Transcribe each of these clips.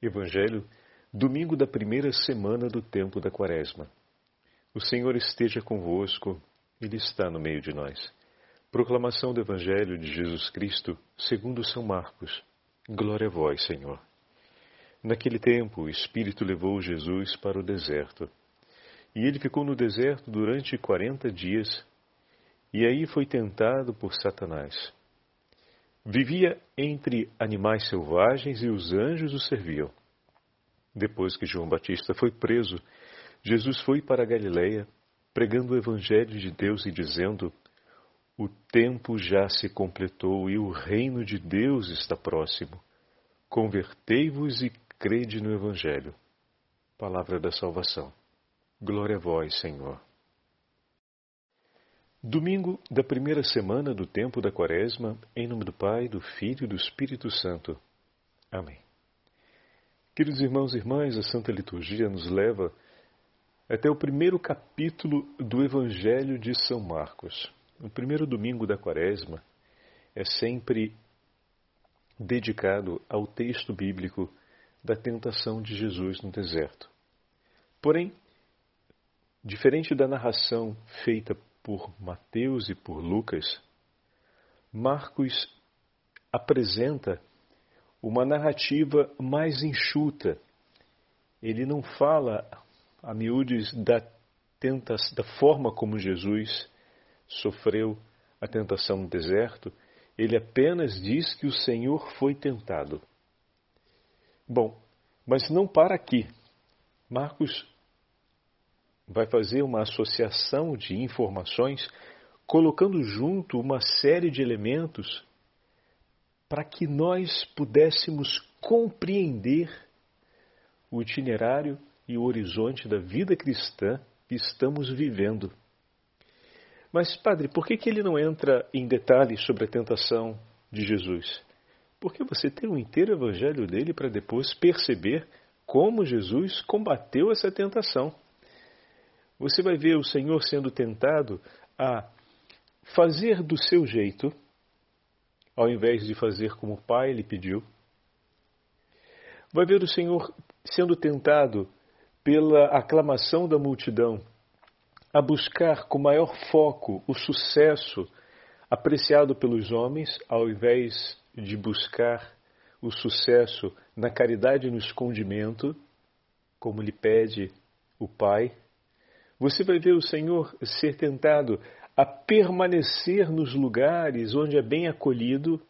Evangelho, domingo da primeira semana do tempo da Quaresma. O Senhor esteja convosco, Ele está no meio de nós. Proclamação do Evangelho de Jesus Cristo, segundo São Marcos. Glória a vós, Senhor. Naquele tempo, o Espírito levou Jesus para o deserto. E ele ficou no deserto durante quarenta dias, e aí foi tentado por Satanás. Vivia entre animais selvagens e os anjos o serviam. Depois que João Batista foi preso, Jesus foi para Galiléia, pregando o evangelho de Deus e dizendo: O tempo já se completou e o reino de Deus está próximo. Convertei-vos e crede no evangelho. Palavra da salvação. Glória a vós, Senhor. Domingo da primeira semana do tempo da Quaresma, em nome do Pai, do Filho e do Espírito Santo. Amém. Queridos irmãos e irmãs, a Santa Liturgia nos leva até o primeiro capítulo do Evangelho de São Marcos. O primeiro domingo da Quaresma é sempre dedicado ao texto bíblico da tentação de Jesus no deserto. Porém, diferente da narração feita por Mateus e por Lucas, Marcos apresenta uma narrativa mais enxuta. Ele não fala a miúdes da, tentação, da forma como Jesus sofreu a tentação no deserto, ele apenas diz que o Senhor foi tentado. Bom, mas não para aqui. Marcos vai fazer uma associação de informações, colocando junto uma série de elementos para que nós pudéssemos compreender o itinerário e o horizonte da vida cristã que estamos vivendo. Mas, padre, por que, que ele não entra em detalhes sobre a tentação de Jesus? Porque você tem um inteiro evangelho dele para depois perceber como Jesus combateu essa tentação você vai ver o Senhor sendo tentado a fazer do seu jeito, ao invés de fazer como o Pai lhe pediu. Vai ver o Senhor sendo tentado pela aclamação da multidão a buscar com maior foco o sucesso apreciado pelos homens, ao invés de buscar o sucesso na caridade e no escondimento, como lhe pede o Pai você vai ver o Senhor ser tentado a permanecer nos lugares onde é bem acolhido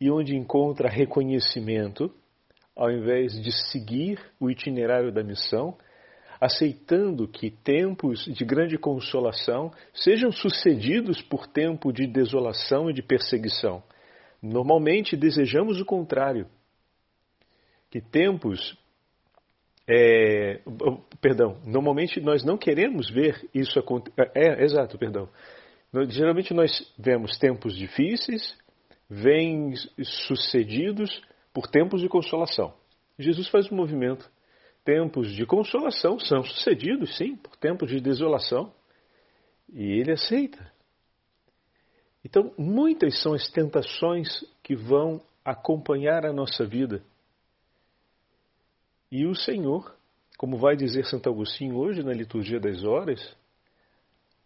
e onde encontra reconhecimento, ao invés de seguir o itinerário da missão, aceitando que tempos de grande consolação sejam sucedidos por tempo de desolação e de perseguição. Normalmente desejamos o contrário, que tempos é, perdão, normalmente nós não queremos ver isso acontecer. É, é, exato, perdão. Geralmente nós vemos tempos difíceis, vêm sucedidos por tempos de consolação. Jesus faz um movimento. Tempos de consolação são sucedidos, sim, por tempos de desolação. E ele aceita. Então, muitas são as tentações que vão acompanhar a nossa vida e o Senhor, como vai dizer Santo Agostinho hoje na liturgia das horas,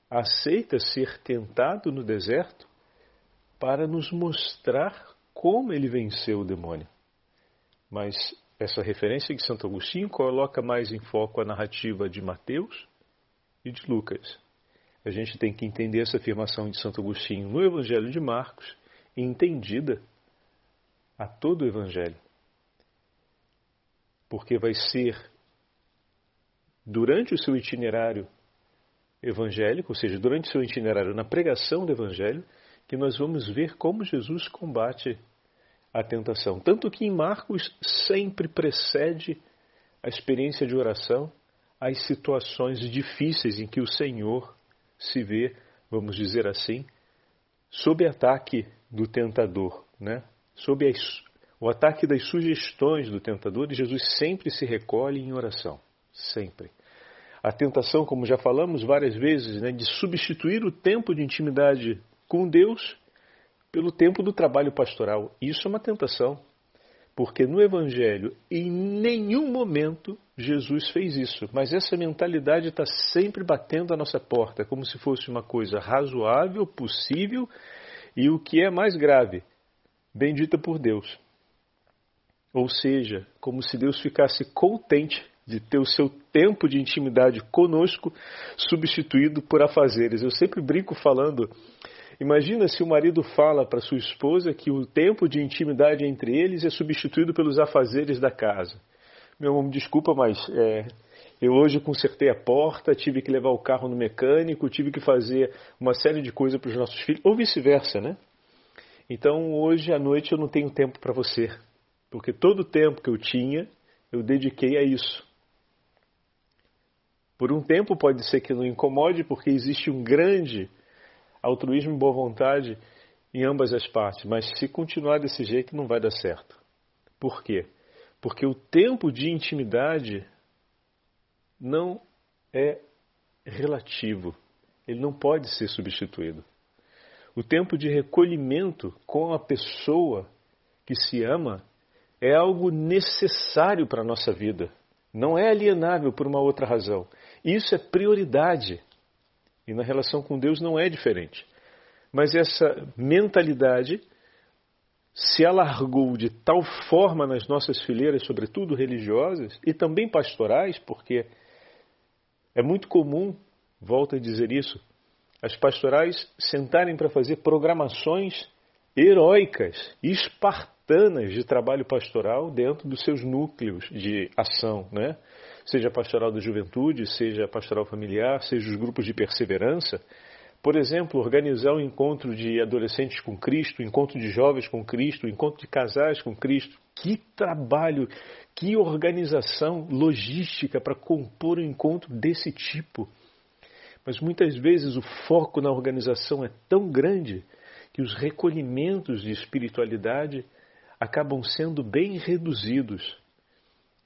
aceita ser tentado no deserto para nos mostrar como ele venceu o demônio. Mas essa referência de Santo Agostinho coloca mais em foco a narrativa de Mateus e de Lucas. A gente tem que entender essa afirmação de Santo Agostinho no Evangelho de Marcos, entendida a todo o Evangelho porque vai ser durante o seu itinerário evangélico, ou seja, durante o seu itinerário na pregação do evangelho, que nós vamos ver como Jesus combate a tentação. Tanto que em Marcos sempre precede a experiência de oração as situações difíceis em que o Senhor se vê, vamos dizer assim, sob ataque do tentador, né? sob as o ataque das sugestões do tentador e Jesus sempre se recolhe em oração. Sempre. A tentação, como já falamos várias vezes, né, de substituir o tempo de intimidade com Deus pelo tempo do trabalho pastoral. Isso é uma tentação. Porque no Evangelho, em nenhum momento, Jesus fez isso. Mas essa mentalidade está sempre batendo a nossa porta, como se fosse uma coisa razoável, possível e o que é mais grave, bendita por Deus. Ou seja, como se Deus ficasse contente de ter o seu tempo de intimidade conosco substituído por afazeres. Eu sempre brinco falando Imagina se o marido fala para sua esposa que o tempo de intimidade entre eles é substituído pelos afazeres da casa. Meu amor, me desculpa, mas é, eu hoje consertei a porta, tive que levar o carro no mecânico, tive que fazer uma série de coisas para os nossos filhos, ou vice-versa, né? Então hoje à noite eu não tenho tempo para você, porque todo o tempo que eu tinha eu dediquei a isso. Por um tempo pode ser que não incomode, porque existe um grande altruísmo e boa vontade em ambas as partes, mas se continuar desse jeito não vai dar certo. Por quê? Porque o tempo de intimidade não é relativo, ele não pode ser substituído. O tempo de recolhimento com a pessoa que se ama é algo necessário para a nossa vida. Não é alienável por uma outra razão. Isso é prioridade. E na relação com Deus não é diferente. Mas essa mentalidade se alargou de tal forma nas nossas fileiras, sobretudo religiosas e também pastorais, porque é muito comum, volto a dizer isso, as pastorais sentarem para fazer programações heróicas, espartanas de trabalho pastoral dentro dos seus núcleos de ação, né? seja pastoral da juventude, seja pastoral familiar, seja os grupos de perseverança. Por exemplo, organizar um encontro de adolescentes com Cristo, um encontro de jovens com Cristo, um encontro de casais com Cristo. Que trabalho, que organização logística para compor um encontro desse tipo. Mas muitas vezes o foco na organização é tão grande que os recolhimentos de espiritualidade acabam sendo bem reduzidos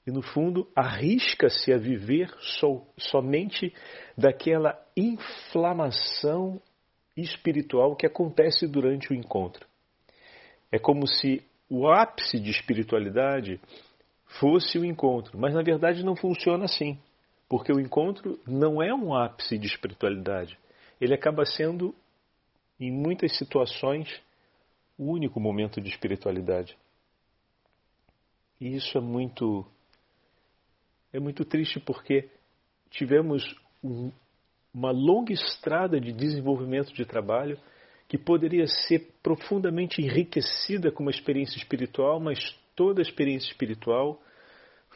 e, no fundo, arrisca-se a viver so, somente daquela inflamação espiritual que acontece durante o encontro. É como se o ápice de espiritualidade fosse o encontro, mas na verdade não funciona assim, porque o encontro não é um ápice de espiritualidade. Ele acaba sendo, em muitas situações, o único momento de espiritualidade. E isso é muito é muito triste porque tivemos um, uma longa estrada de desenvolvimento de trabalho que poderia ser profundamente enriquecida com uma experiência espiritual, mas toda a experiência espiritual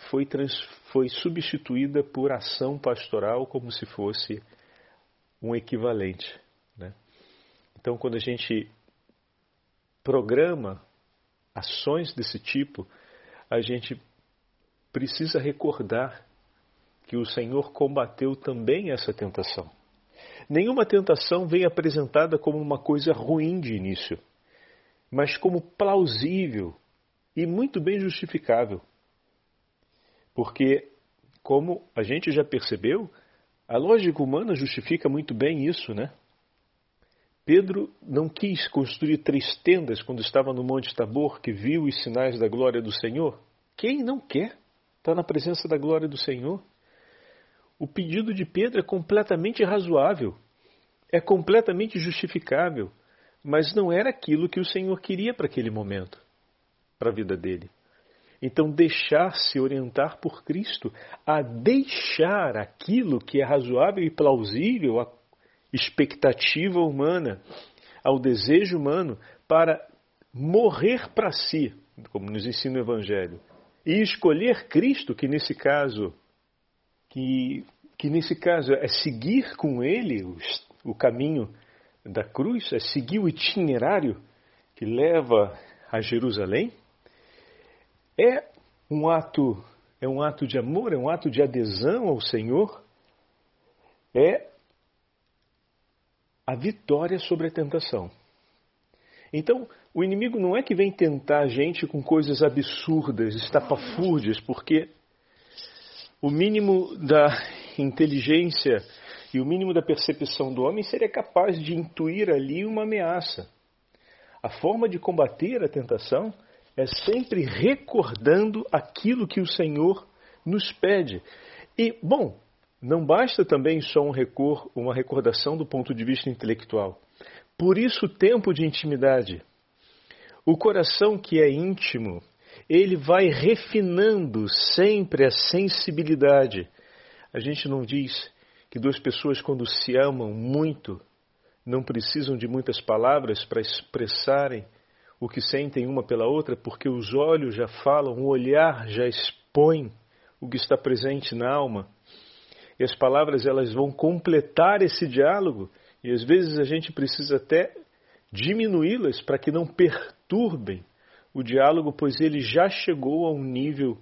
foi, trans, foi substituída por ação pastoral como se fosse um equivalente. Né? Então, quando a gente programa ações desse tipo, a gente precisa recordar que o Senhor combateu também essa tentação. Nenhuma tentação vem apresentada como uma coisa ruim de início, mas como plausível e muito bem justificável. Porque, como a gente já percebeu, a lógica humana justifica muito bem isso, né? Pedro não quis construir três tendas quando estava no Monte Tabor, que viu os sinais da glória do Senhor. Quem não quer? está na presença da glória do Senhor. O pedido de Pedro é completamente razoável, é completamente justificável, mas não era aquilo que o Senhor queria para aquele momento, para a vida dele. Então, deixar-se orientar por Cristo, a deixar aquilo que é razoável e plausível, à expectativa humana, ao desejo humano, para morrer para si, como nos ensina o Evangelho, e escolher Cristo, que nesse caso, que, que nesse caso é seguir com Ele o, o caminho da cruz, é seguir o itinerário que leva a Jerusalém, é um ato é um ato de amor, é um ato de adesão ao Senhor, é a vitória sobre a tentação. Então, o inimigo não é que vem tentar a gente com coisas absurdas, estapafúrdias, porque o mínimo da inteligência e o mínimo da percepção do homem seria capaz de intuir ali uma ameaça. A forma de combater a tentação é sempre recordando aquilo que o Senhor nos pede. E, bom, não basta também só um recor, uma recordação do ponto de vista intelectual. Por isso, o tempo de intimidade. O coração que é íntimo, ele vai refinando sempre a sensibilidade. A gente não diz que duas pessoas, quando se amam muito, não precisam de muitas palavras para expressarem o que sentem uma pela outra, porque os olhos já falam, o olhar já expõe o que está presente na alma. E as palavras elas vão completar esse diálogo, e às vezes a gente precisa até diminuí-las para que não perturbem o diálogo, pois ele já chegou a um nível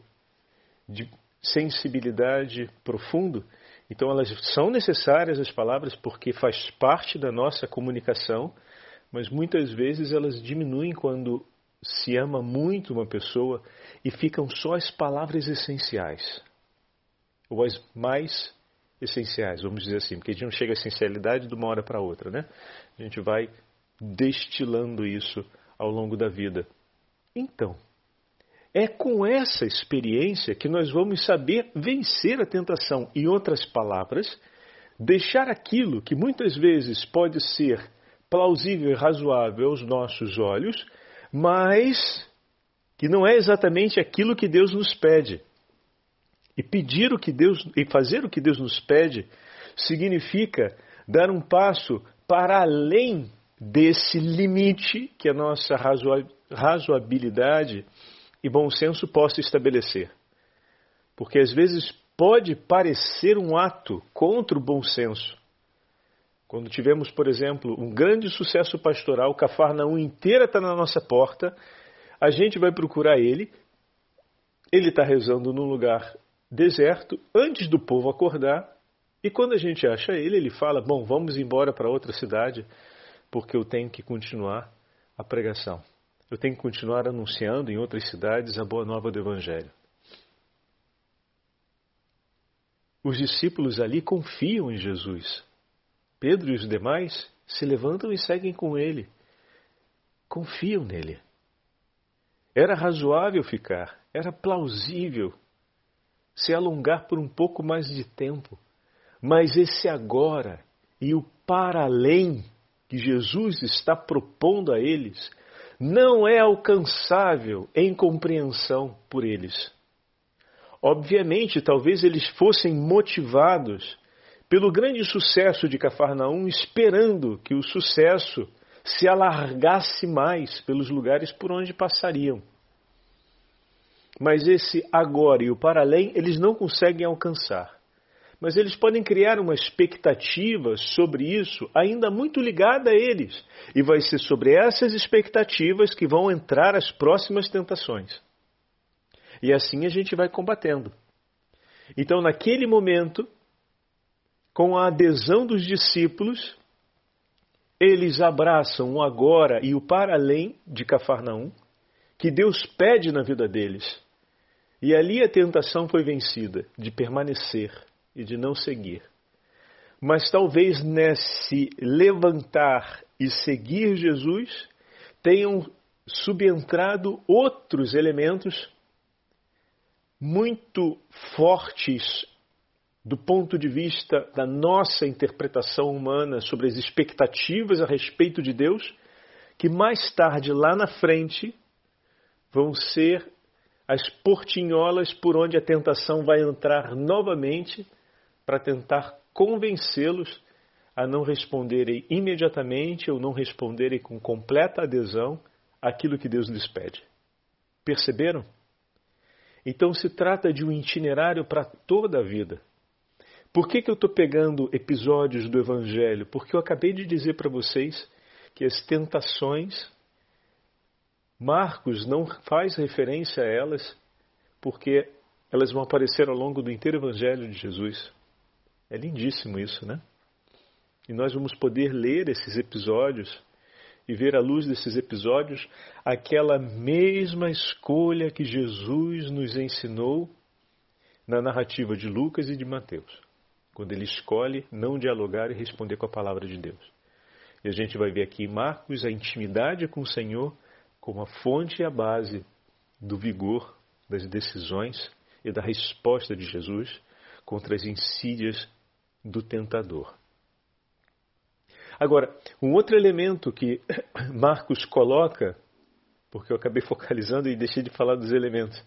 de sensibilidade profundo. Então elas são necessárias as palavras porque faz parte da nossa comunicação mas muitas vezes elas diminuem quando se ama muito uma pessoa e ficam só as palavras essenciais, ou as mais essenciais, vamos dizer assim, porque a gente não chega à essencialidade de uma hora para outra, né? A gente vai destilando isso ao longo da vida. Então, é com essa experiência que nós vamos saber vencer a tentação. Em outras palavras, deixar aquilo que muitas vezes pode ser plausível e razoável aos nossos olhos, mas que não é exatamente aquilo que Deus nos pede. E pedir o que Deus e fazer o que Deus nos pede significa dar um passo para além desse limite que a nossa razoabilidade e bom senso possa estabelecer. Porque às vezes pode parecer um ato contra o bom senso, quando tivemos, por exemplo, um grande sucesso pastoral, Cafarnaum inteira está na nossa porta, a gente vai procurar ele, ele está rezando num lugar deserto, antes do povo acordar, e quando a gente acha ele, ele fala: Bom, vamos embora para outra cidade, porque eu tenho que continuar a pregação. Eu tenho que continuar anunciando em outras cidades a boa nova do Evangelho. Os discípulos ali confiam em Jesus. Pedro e os demais se levantam e seguem com ele. Confiam nele. Era razoável ficar, era plausível se alongar por um pouco mais de tempo. Mas esse agora e o para além que Jesus está propondo a eles não é alcançável em compreensão por eles. Obviamente, talvez eles fossem motivados pelo grande sucesso de Cafarnaum, esperando que o sucesso se alargasse mais pelos lugares por onde passariam. Mas esse agora e o para além eles não conseguem alcançar. Mas eles podem criar uma expectativa sobre isso ainda muito ligada a eles. E vai ser sobre essas expectativas que vão entrar as próximas tentações. E assim a gente vai combatendo. Então, naquele momento, com a adesão dos discípulos, eles abraçam o agora e o para além de Cafarnaum, que Deus pede na vida deles. E ali a tentação foi vencida de permanecer e de não seguir. Mas talvez nesse levantar e seguir Jesus tenham subentrado outros elementos muito fortes do ponto de vista da nossa interpretação humana sobre as expectativas a respeito de Deus, que mais tarde, lá na frente, vão ser as portinholas por onde a tentação vai entrar novamente para tentar convencê-los a não responderem imediatamente ou não responderem com completa adesão àquilo que Deus lhes pede. Perceberam? Então se trata de um itinerário para toda a vida. Por que, que eu estou pegando episódios do Evangelho? Porque eu acabei de dizer para vocês que as tentações, Marcos não faz referência a elas, porque elas vão aparecer ao longo do inteiro Evangelho de Jesus. É lindíssimo isso, né? E nós vamos poder ler esses episódios e ver à luz desses episódios aquela mesma escolha que Jesus nos ensinou na narrativa de Lucas e de Mateus quando ele escolhe não dialogar e responder com a palavra de Deus. E a gente vai ver aqui em Marcos a intimidade com o Senhor como a fonte e a base do vigor das decisões e da resposta de Jesus contra as insídias do tentador. Agora, um outro elemento que Marcos coloca, porque eu acabei focalizando e deixei de falar dos elementos,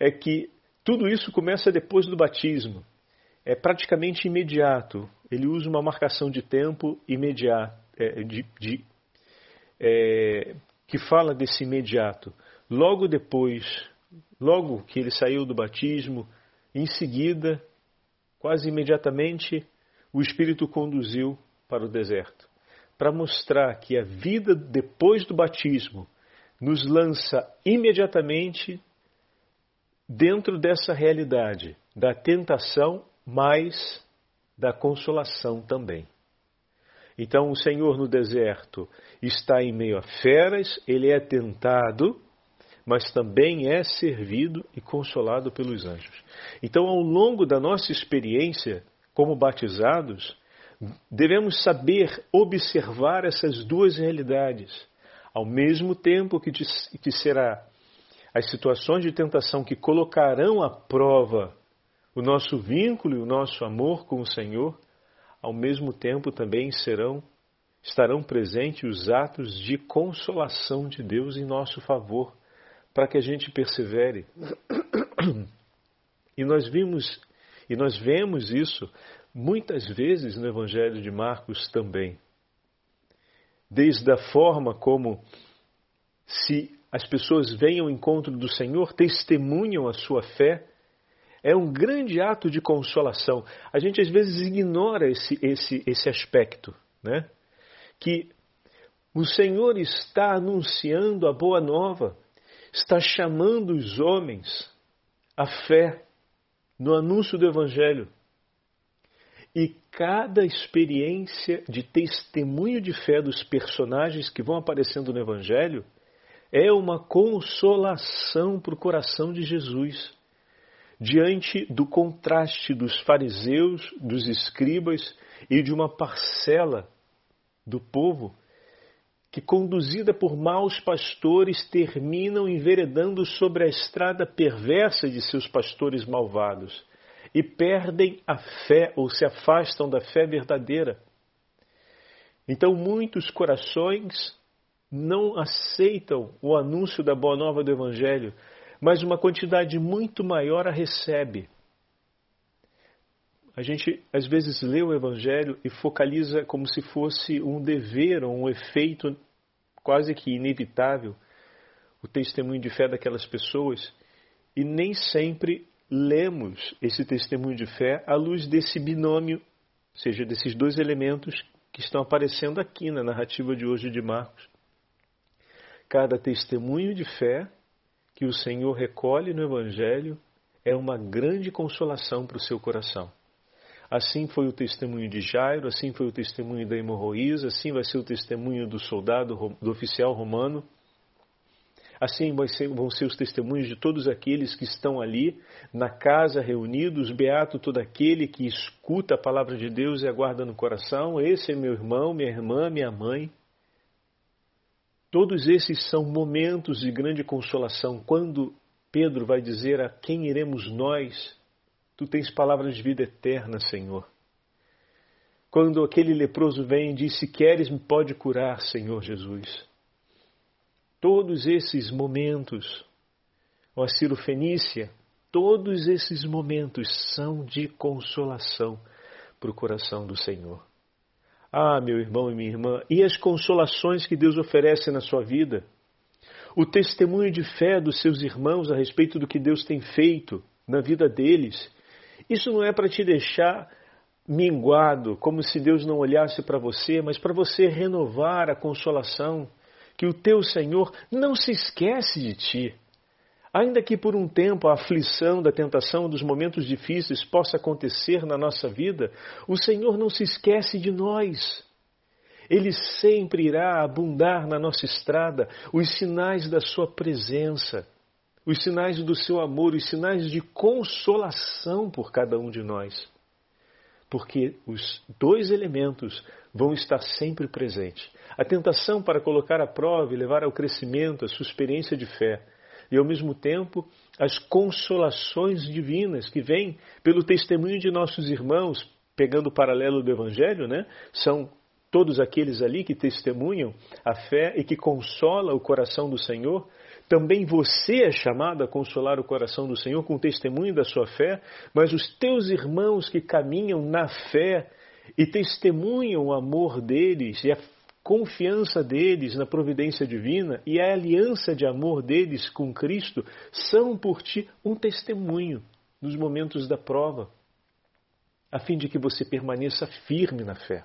é que tudo isso começa depois do batismo. É praticamente imediato. Ele usa uma marcação de tempo imediato, é, de, de, é, que fala desse imediato. Logo depois, logo que ele saiu do batismo, em seguida, quase imediatamente, o Espírito conduziu para o deserto para mostrar que a vida depois do batismo nos lança imediatamente dentro dessa realidade da tentação, mas da consolação também. Então, o Senhor no deserto está em meio a feras, ele é tentado, mas também é servido e consolado pelos anjos. Então, ao longo da nossa experiência como batizados, devemos saber observar essas duas realidades, ao mesmo tempo que, que será as situações de tentação que colocarão à prova o nosso vínculo e o nosso amor com o Senhor, ao mesmo tempo também serão estarão presentes os atos de consolação de Deus em nosso favor, para que a gente persevere. E nós vimos e nós vemos isso muitas vezes no Evangelho de Marcos também. Desde a forma como, se as pessoas vêm ao encontro do Senhor, testemunham a sua fé, é um grande ato de consolação. A gente às vezes ignora esse, esse, esse aspecto, né? Que o Senhor está anunciando a boa nova, está chamando os homens à fé no anúncio do Evangelho. E cada experiência de testemunho de fé dos personagens que vão aparecendo no Evangelho é uma consolação para o coração de Jesus, diante do contraste dos fariseus, dos escribas e de uma parcela do povo que, conduzida por maus pastores, terminam enveredando sobre a estrada perversa de seus pastores malvados e perdem a fé ou se afastam da fé verdadeira. Então, muitos corações não aceitam o anúncio da boa nova do Evangelho, mas uma quantidade muito maior a recebe. A gente às vezes lê o Evangelho e focaliza como se fosse um dever ou um efeito quase que inevitável o testemunho de fé daquelas pessoas e nem sempre lemos esse testemunho de fé à luz desse binômio, ou seja, desses dois elementos que estão aparecendo aqui na narrativa de hoje de Marcos. Cada testemunho de fé que o Senhor recolhe no Evangelho é uma grande consolação para o seu coração. Assim foi o testemunho de Jairo, assim foi o testemunho da hemorroísa, assim vai ser o testemunho do soldado, do oficial romano, Assim vão ser os testemunhos de todos aqueles que estão ali na casa reunidos, beato todo aquele que escuta a palavra de Deus e aguarda no coração. Esse é meu irmão, minha irmã, minha mãe. Todos esses são momentos de grande consolação. Quando Pedro vai dizer a quem iremos nós, tu tens palavras de vida eterna, Senhor. Quando aquele leproso vem e diz: Se queres, me pode curar, Senhor Jesus. Todos esses momentos, ó Ciro Fenícia, todos esses momentos são de consolação para o coração do Senhor. Ah, meu irmão e minha irmã, e as consolações que Deus oferece na sua vida? O testemunho de fé dos seus irmãos a respeito do que Deus tem feito na vida deles. Isso não é para te deixar minguado, como se Deus não olhasse para você, mas para você renovar a consolação que o teu Senhor não se esquece de ti. Ainda que por um tempo a aflição, da tentação, dos momentos difíceis possa acontecer na nossa vida, o Senhor não se esquece de nós. Ele sempre irá abundar na nossa estrada os sinais da Sua presença, os sinais do Seu amor, os sinais de consolação por cada um de nós. Porque os dois elementos vão estar sempre presentes a tentação para colocar à prova e levar ao crescimento a sua experiência de fé e ao mesmo tempo as consolações divinas que vêm pelo testemunho de nossos irmãos, pegando o paralelo do Evangelho, né? São todos aqueles ali que testemunham a fé e que consola o coração do Senhor. Também você é chamado a consolar o coração do Senhor com o testemunho da sua fé, mas os teus irmãos que caminham na fé e testemunham o amor deles e a confiança deles na providência divina e a aliança de amor deles com Cristo são por ti um testemunho nos momentos da prova, a fim de que você permaneça firme na fé.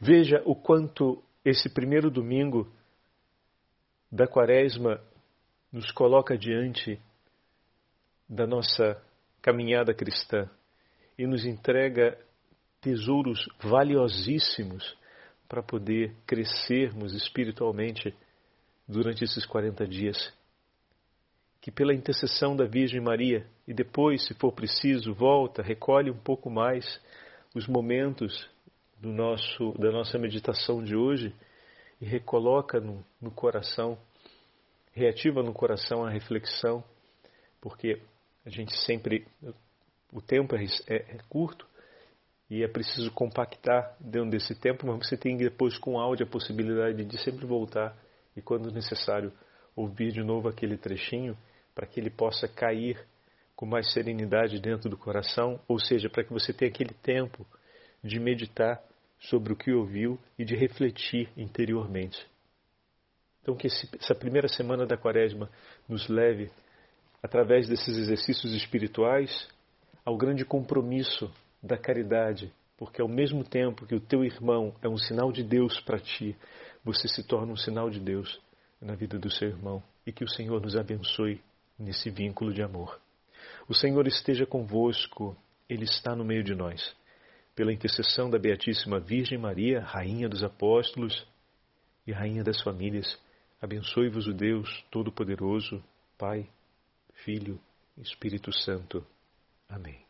Veja o quanto esse primeiro domingo da Quaresma nos coloca diante da nossa caminhada cristã e nos entrega tesouros valiosíssimos para poder crescermos espiritualmente durante esses 40 dias. Que pela intercessão da Virgem Maria e depois, se for preciso, volta, recolhe um pouco mais os momentos do nosso, da nossa meditação de hoje e recoloca no, no coração, reativa no coração a reflexão, porque a gente sempre, o tempo é, é, é curto e é preciso compactar dentro desse tempo, mas você tem depois com áudio a possibilidade de sempre voltar e, quando necessário, ouvir de novo aquele trechinho para que ele possa cair com mais serenidade dentro do coração, ou seja, para que você tenha aquele tempo de meditar sobre o que ouviu e de refletir interiormente. Então, que essa primeira semana da Quaresma nos leve, através desses exercícios espirituais, ao grande compromisso da caridade, porque ao mesmo tempo que o teu irmão é um sinal de Deus para ti, você se torna um sinal de Deus na vida do seu irmão e que o Senhor nos abençoe nesse vínculo de amor. O Senhor esteja convosco, Ele está no meio de nós pela intercessão da Beatíssima Virgem Maria, Rainha dos Apóstolos e Rainha das Famílias, abençoe-vos o Deus Todo-Poderoso, Pai, Filho Espírito Santo. Amém.